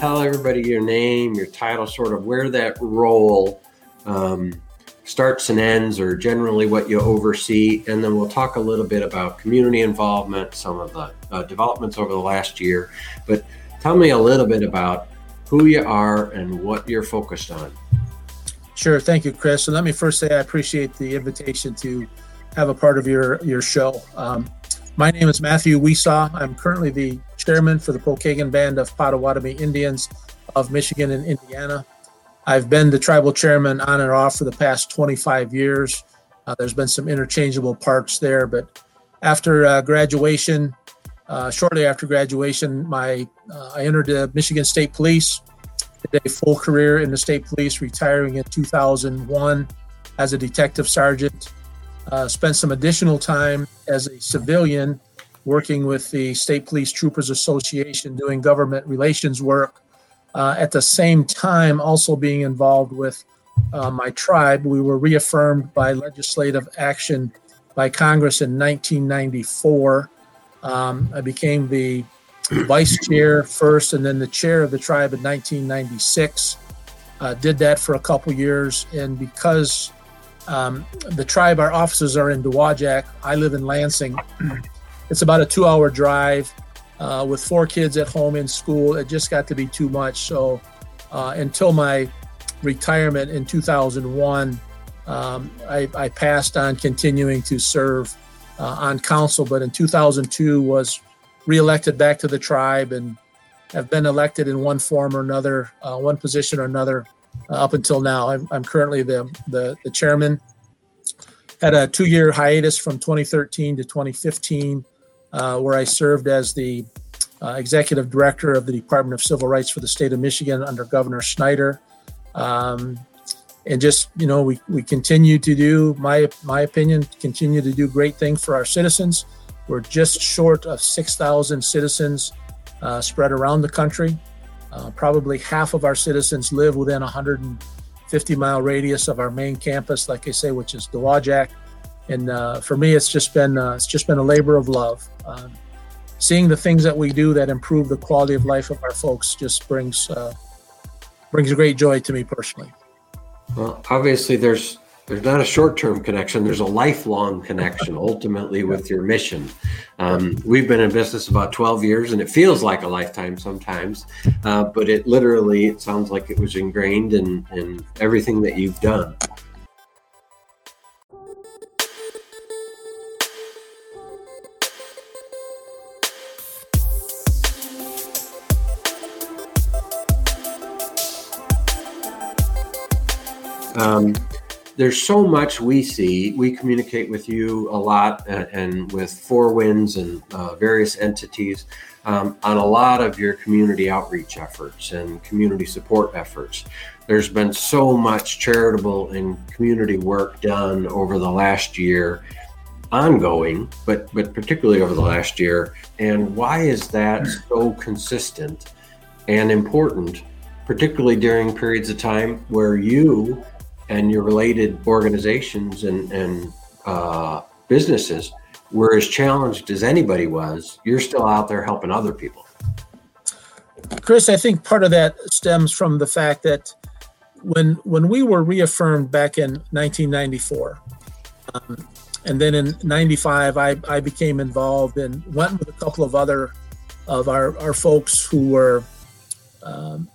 tell everybody your name, your title, sort of where that role um, starts and ends, or generally what you oversee. And then we'll talk a little bit about community involvement, some of the uh, developments over the last year. But tell me a little bit about who you are and what you're focused on. Sure. Thank you, Chris. And let me first say I appreciate the invitation to have a part of your, your show. Um, my name is Matthew Wesaw. I'm currently the chairman for the Pokagon Band of Potawatomi Indians of Michigan and Indiana. I've been the tribal chairman on and off for the past 25 years. Uh, there's been some interchangeable parts there, but after uh, graduation, uh, shortly after graduation, my uh, I entered the Michigan State Police. Did a full career in the state police, retiring in 2001 as a detective sergeant. Uh, spent some additional time as a civilian working with the State Police Troopers Association doing government relations work. Uh, at the same time, also being involved with uh, my tribe, we were reaffirmed by legislative action by Congress in 1994. Um, I became the vice chair first and then the chair of the tribe in 1996. Uh, did that for a couple years. And because um, the tribe, our offices are in Dowagiac, I live in Lansing. it's about a two hour drive uh, with four kids at home in school. It just got to be too much. So uh, until my retirement in 2001, um, I, I, passed on continuing to serve uh, on council. But in 2002, was reelected back to the tribe and have been elected in one form or another, uh, one position or another up until now. I'm, I'm currently the, the, the chairman. Had a two year hiatus from 2013 to 2015, uh, where I served as the uh, executive director of the Department of Civil Rights for the state of Michigan under Governor Snyder. Um, and just you know, we, we continue to do my my opinion, continue to do great things for our citizens. We're just short of 6,000 citizens uh, spread around the country. Uh, probably half of our citizens live within a 150 mile radius of our main campus, like I say, which is Dowagiac. And uh, for me, it's just been uh, it's just been a labor of love. Um, seeing the things that we do that improve the quality of life of our folks just brings uh, brings great joy to me personally. Well, obviously, there's there's not a short-term connection there's a lifelong connection ultimately with your mission. Um, we've been in business about 12 years and it feels like a lifetime sometimes uh, but it literally it sounds like it was ingrained in, in everything that you've done. Um, there's so much we see. We communicate with you a lot and, and with Four Winds and uh, various entities um, on a lot of your community outreach efforts and community support efforts. There's been so much charitable and community work done over the last year, ongoing, but but particularly over the last year. And why is that so consistent and important, particularly during periods of time where you and your related organizations and, and uh, businesses were as challenged as anybody was, you're still out there helping other people. Chris, I think part of that stems from the fact that when when we were reaffirmed back in 1994, um, and then in 95, I, I became involved and went with a couple of other of our, our folks who were um,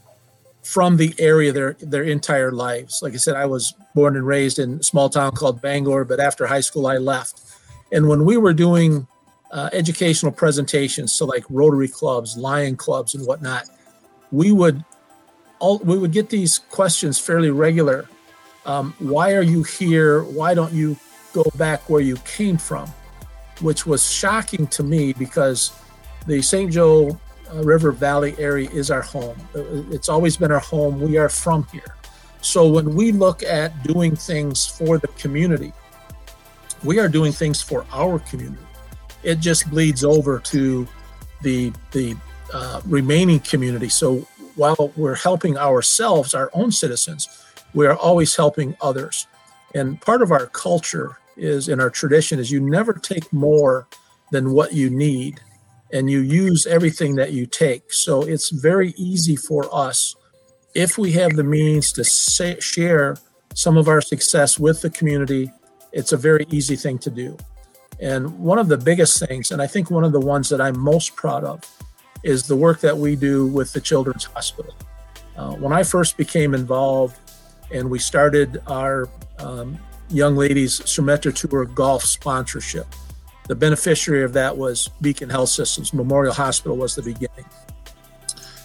from the area their their entire lives. Like I said, I was born and raised in a small town called Bangor, but after high school I left. And when we were doing uh, educational presentations, so like Rotary clubs, Lion clubs, and whatnot, we would all we would get these questions fairly regular. Um, why are you here? Why don't you go back where you came from? Which was shocking to me because the St. Joe River Valley area is our home. Uh, it's always been our home. We are from here. So when we look at doing things for the community, we are doing things for our community. It just bleeds over to the the uh, remaining community. So while we're helping ourselves, our own citizens, we are always helping others. And part of our culture is in our tradition is you never take more than what you need and you use everything that you take. So it's very easy for us if we have the means to say, share some of our success with the community. It's a very easy thing to do. And one of the biggest things, and I think one of the ones that I'm most proud of, is the work that we do with the Children's Hospital. Uh, when I first became involved and we started our um, Young Ladies Symetra Tour golf sponsorship, the beneficiary of that was Beacon Health Systems. Memorial Hospital was the beginning.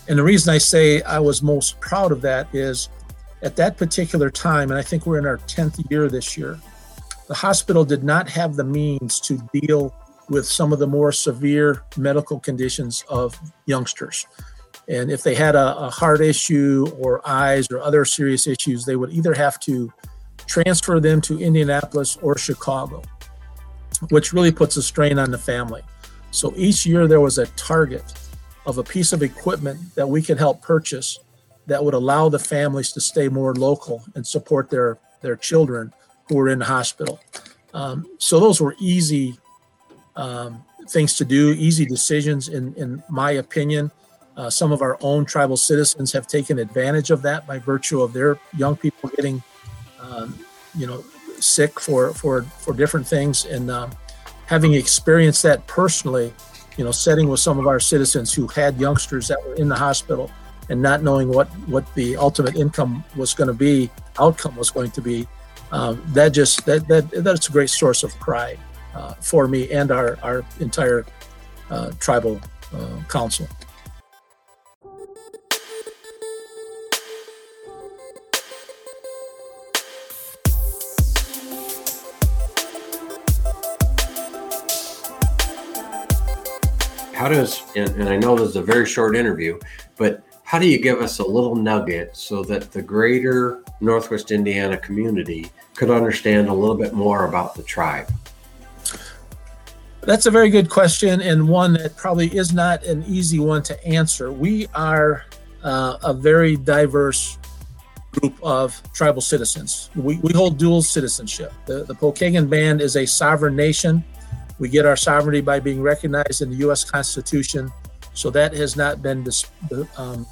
And the reason I say I was most proud of that is at that particular time, and I think we're in our 10th year this year, the hospital did not have the means to deal with some of the more severe medical conditions of youngsters. And if they had a, a heart issue or eyes or other serious issues, they would either have to transfer them to Indianapolis or Chicago which really puts a strain on the family. So each year there was a target of a piece of equipment that we could help purchase that would allow the families to stay more local and support their their children who were in the hospital. Um, so those were easy um, things to do, easy decisions, in in my opinion. Uh, some of our own tribal citizens have taken advantage of that by virtue of their young people getting, um, you know, sick for for for different things, and um, having experienced that personally, you know, setting with some of our citizens who had youngsters that were in the hospital and not knowing what what the ultimate income was going to be, outcome was going to be, um, that just that that that's a great source of pride uh, for me and our our entire uh, tribal uh, council. How does and, and, i know this is a very short interview but how do you give us a little nugget so that the greater northwest indiana community could understand a little bit more about the tribe? That's a very good question and one that probably is not an easy one to answer. We are uh, a very diverse group of tribal citizens. We, we hold dual citizenship. The, the pokagon band is a sovereign nation we get our sovereignty by being recognized in the U.S. Constitution. So that has not been dis- um,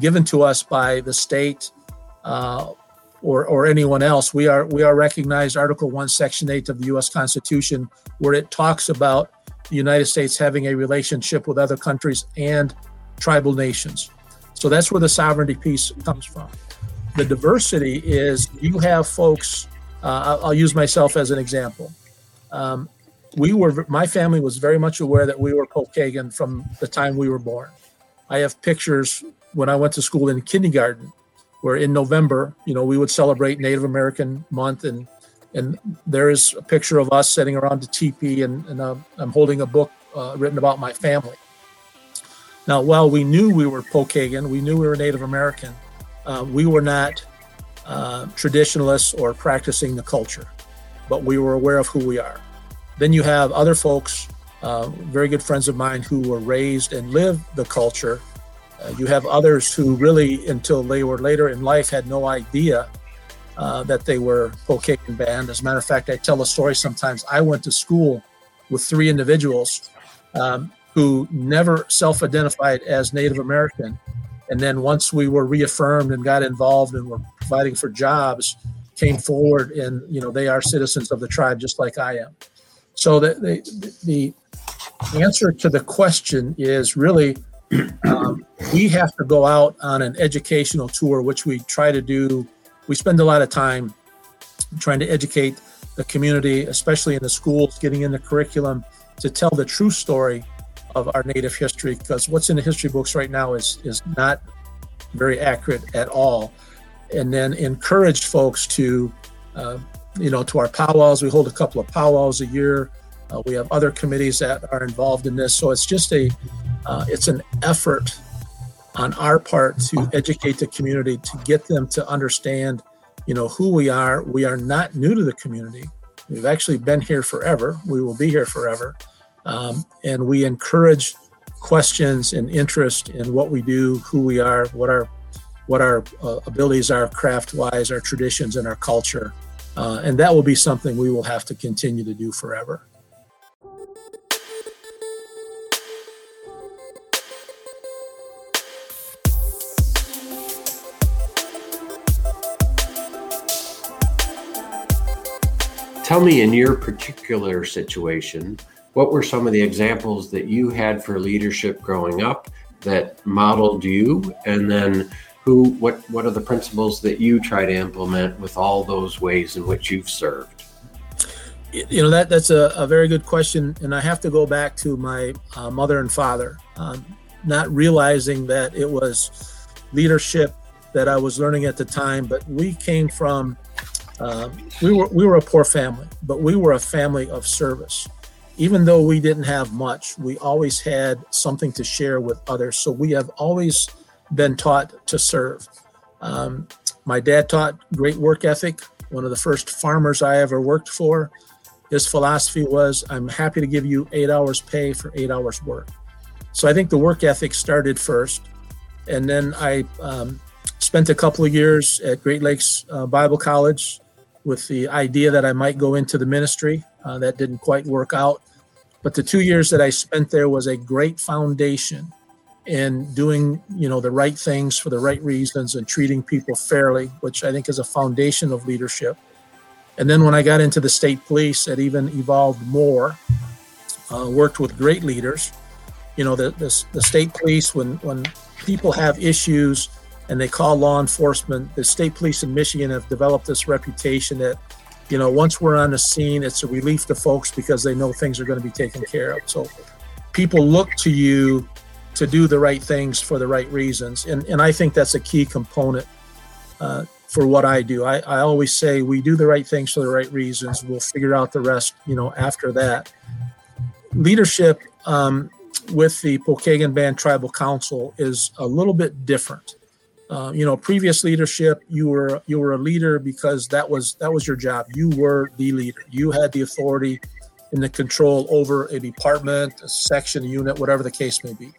given to us by the state uh, or, or anyone else. We are we are recognized Article One, Section Eight of the U.S. Constitution, where it talks about the United States having a relationship with other countries and tribal nations. So that's where the sovereignty piece comes from. The diversity is you have folks. Uh, I'll, I'll, use myself as an example. Um, we were my family was very much aware that we were Pokagon from the time we were born. I have pictures when I went to school in kindergarten, where in November, you know, we would celebrate Native American Month, and and there is a picture of us sitting around the teepee, and, and uh, I'm holding a book uh, written about my family. Now, while we knew we were Pokagon, we knew we were Native American, uh, we were not uh, traditionalists or practicing the culture, but we were aware of who we are. Then you have other folks, uh, very good friends of mine, who were raised and lived the culture. Uh, you have others who really, until they were later in life, had no idea uh, that they were Pokagon band. As a matter of fact, I tell a story sometimes. I went to school with three individuals um, who never self-identified as Native American, and then once we were reaffirmed and got involved and were providing for jobs, came forward and you know they are citizens of the tribe just like I am. So the, the, the answer to the question is really um, we have to go out on an educational tour, which we try to do. We spend a lot of time trying to educate the community, especially in the schools, getting in the curriculum to tell the true story of our Native history. Because what's in the history books right now is is not very accurate at all. And then encourage folks to uh, you know, to our powwows. We hold a couple of powwows a year. Uh, we have other committees that are involved in this. So it's just a, uh, it's an effort on our part to educate the community to get them to understand, you know, who we are. We are not new to the community. We've actually been here forever. We will be here forever, um, and we encourage questions and interest in what we do, who we are, what our what our uh, abilities are craft wise, our traditions, and our culture. Uh, and that will be something we will have to continue to do forever. Tell me, in your particular situation, what were some of the examples that you had for leadership growing up that modeled you? And then who, what, what are the principles that you try to implement with all those ways in which you've served? You know, that that's a, a very good question. And I have to go back to my uh, mother and father, um, not realizing that it was leadership that I was learning at the time, but we came from um, we were we were a poor family, but we were a family of service. Even though we didn't have much, we always had something to share with others. So we have always been taught to serve. Um, my dad taught great work ethic. One of the first farmers I ever worked for, his philosophy was, "I'm happy to give you eight hours pay for eight hours work." So I think the work ethic started first, and then I um, spent a couple of years at Great Lakes uh, Bible College with the idea that I might go into the ministry. Uh, that didn't quite work out. But the two years that I spent there was a great foundation in doing, you know, the right things for the right reasons and treating people fairly, which I think is a foundation of leadership. And then when I got into the state police, it even evolved more. Uh, worked with great leaders. You know, the, the, the state police, when, when people have issues, and they call law enforcement. The state police in Michigan have developed this reputation that, you know, once we're on the scene, it's a relief to folks because they know things are going to be taken care of. So people look to you to do the right things for the right reasons. And, and I think that's a key component uh, for what I do. I, I always say we do the right things for the right reasons. We'll figure out the rest, you know, after that. Leadership um, with the Pokagon Band Tribal Council is a little bit different. Uh, you know, previous leadership, you were you were a leader because that was that was your job. You were the leader. You had the authority and the control over a department, a section, a unit, whatever the case may be.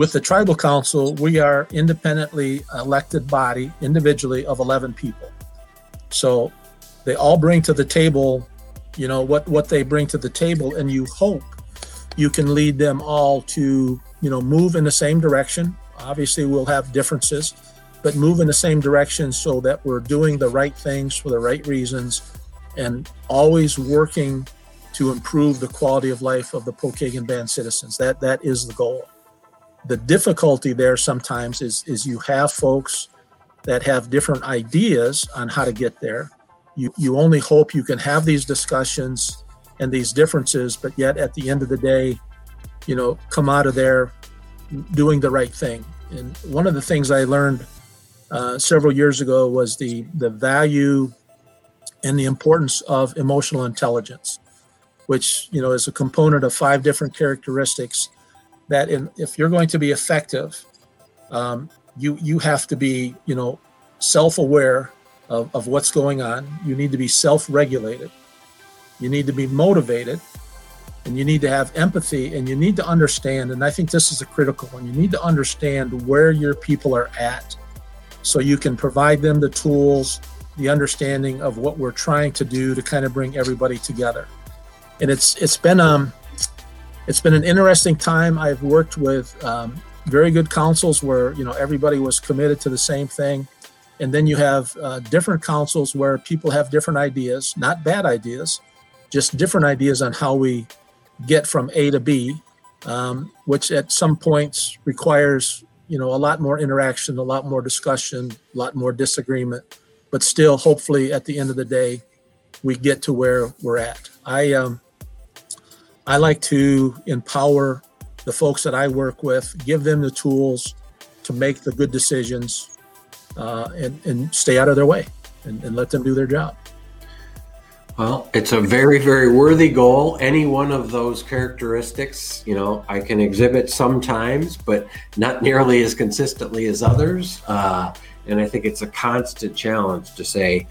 With the tribal council, we are independently elected body individually of 11 people. So they all bring to the table, you know, what what they bring to the table, and you hope you can lead them all to, you know, move in the same direction Obviously, we'll have differences, but move in the same direction so that we're doing the right things for the right reasons and always working to improve the quality of life of the Pokagon Band citizens. That that is the goal. The difficulty there sometimes is is you have folks that have different ideas on how to get there. You you only hope you can have these discussions and these differences, but yet at the end of the day, you know, come out of there doing the right thing. And one of the things I learned uh, several years ago was the the value and the importance of emotional intelligence, which you know is a component of five different characteristics. That in, if you're going to be effective, um, you you have to be you know self-aware of, of what's going on. You need to be self-regulated. You need to be motivated and you need to have empathy and you need to understand and i think this is a critical one you need to understand where your people are at so you can provide them the tools the understanding of what we're trying to do to kind of bring everybody together and it's it's been um it's been an interesting time. I've worked with um, very good councils where you know everybody was committed to the same thing. And then you have uh, different councils where people have different ideas not bad ideas just different ideas on how we get from A to B, um, which at some points requires you know a lot more interaction, a lot more discussion, a lot more disagreement, but still, hopefully, at the end of the day, we get to where we're at. I um, I like to empower the folks that I work with, give them the tools to make the good decisions, uh, and and stay out of their way, and, and let them do their job. Well, it's a very, very worthy goal. Any one of those characteristics, you know, I can exhibit sometimes, but not nearly as consistently as others. Uh, and I think it's a constant challenge to say,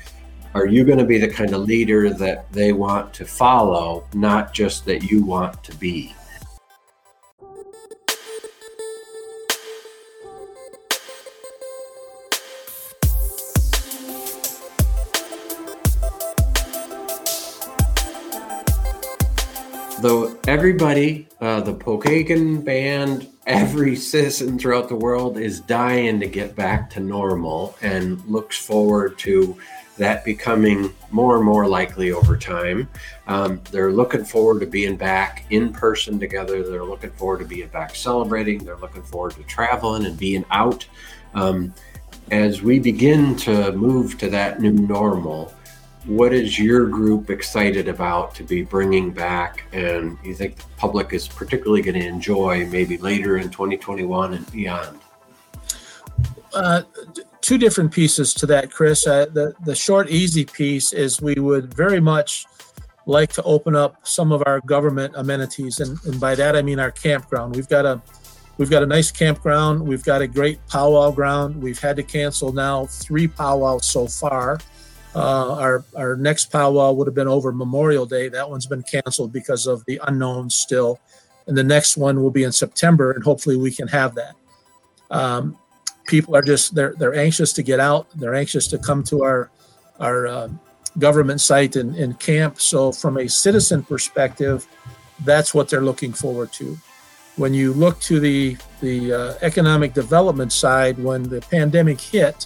are you going to be the kind of leader that they want to follow, not just that you want to be? Everybody, uh, the Pokagon band, every citizen throughout the world is dying to get back to normal and looks forward to that becoming more and more likely over time. Um, they're looking forward to being back in person together. They're looking forward to being back celebrating. They're looking forward to traveling and being out. Um, as we begin to move to that new normal, what is your group excited about to be bringing back? And you think the public is particularly going to enjoy maybe later in 2021 and beyond? Uh, two different pieces to that chris. Uh, the, the short easy piece is we would very much like to open up some of our government amenities and, and by that i mean our campground. We've got a we've got a nice campground. We've got a great powwow ground. We've had to cancel now three powwows so far uh, our our next powwow would have been over Memorial Day. That one's been canceled because of the unknown still, and the next one will be in September, and hopefully we can have that. Um, people are just they're they're anxious to get out. They're anxious to come to our our uh, government site and, and camp. So from a citizen perspective, that's what they're looking forward to. When you look to the the uh, economic development side, when the pandemic hit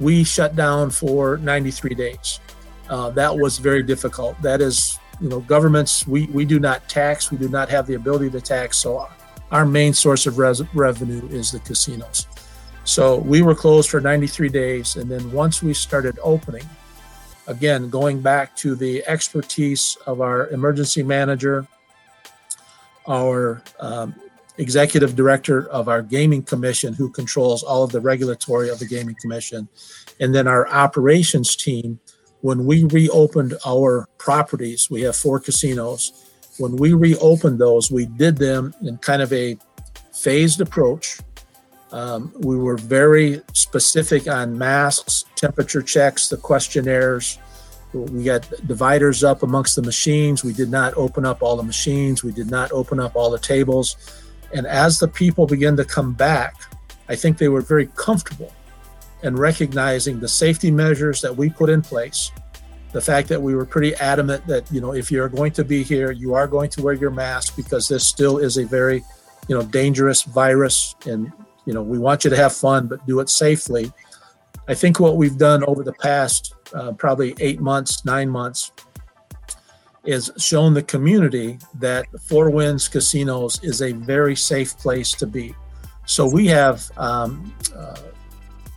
we shut down for 93 days. Uh, that was very difficult. That is, you know, governments, we, we do not tax, we do not have the ability to tax. So our main source of res- revenue is the casinos. So we were closed for 93 days. And then once we started opening, again, going back to the expertise of our emergency manager, our um, executive director of our gaming commission who controls all of the regulatory of the gaming commission. And then our operations team when we reopened our properties we have four casinos. When we reopened those we did them in kind of a phased approach. Um, we were very specific on masks temperature checks the questionnaires. We got dividers up amongst the machines. We did not open up all the machines. We did not open up all the tables and as the people began to come back, I think they were very comfortable in recognizing the safety measures that we put in place. The fact that we were pretty adamant that, you know, if you're going to be here, you are going to wear your mask because this still is a very, you know, dangerous virus. And, you know, we want you to have fun, but do it safely. I think what we've done over the past uh, probably eight months, nine months, is shown the community that Four Winds Casinos is a very safe place to be. So we have, um, uh,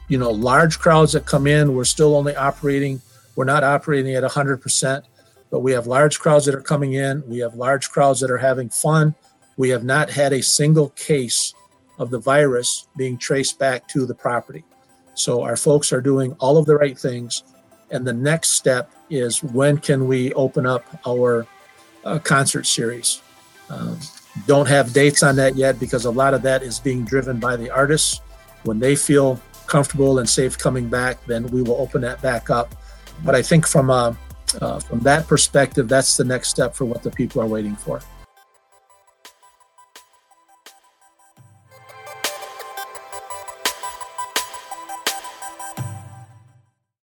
you know, large crowds that come in. We're still only operating. We're not operating at 100%, but we have large crowds that are coming in. We have large crowds that are having fun. We have not had a single case of the virus being traced back to the property. So our folks are doing all of the right things. And the next step is when can we open up our uh, concert series? Um, don't have dates on that yet because a lot of that is being driven by the artists. When they feel comfortable and safe coming back, then we will open that back up. But I think from a, uh, from that perspective, that's the next step for what the people are waiting for.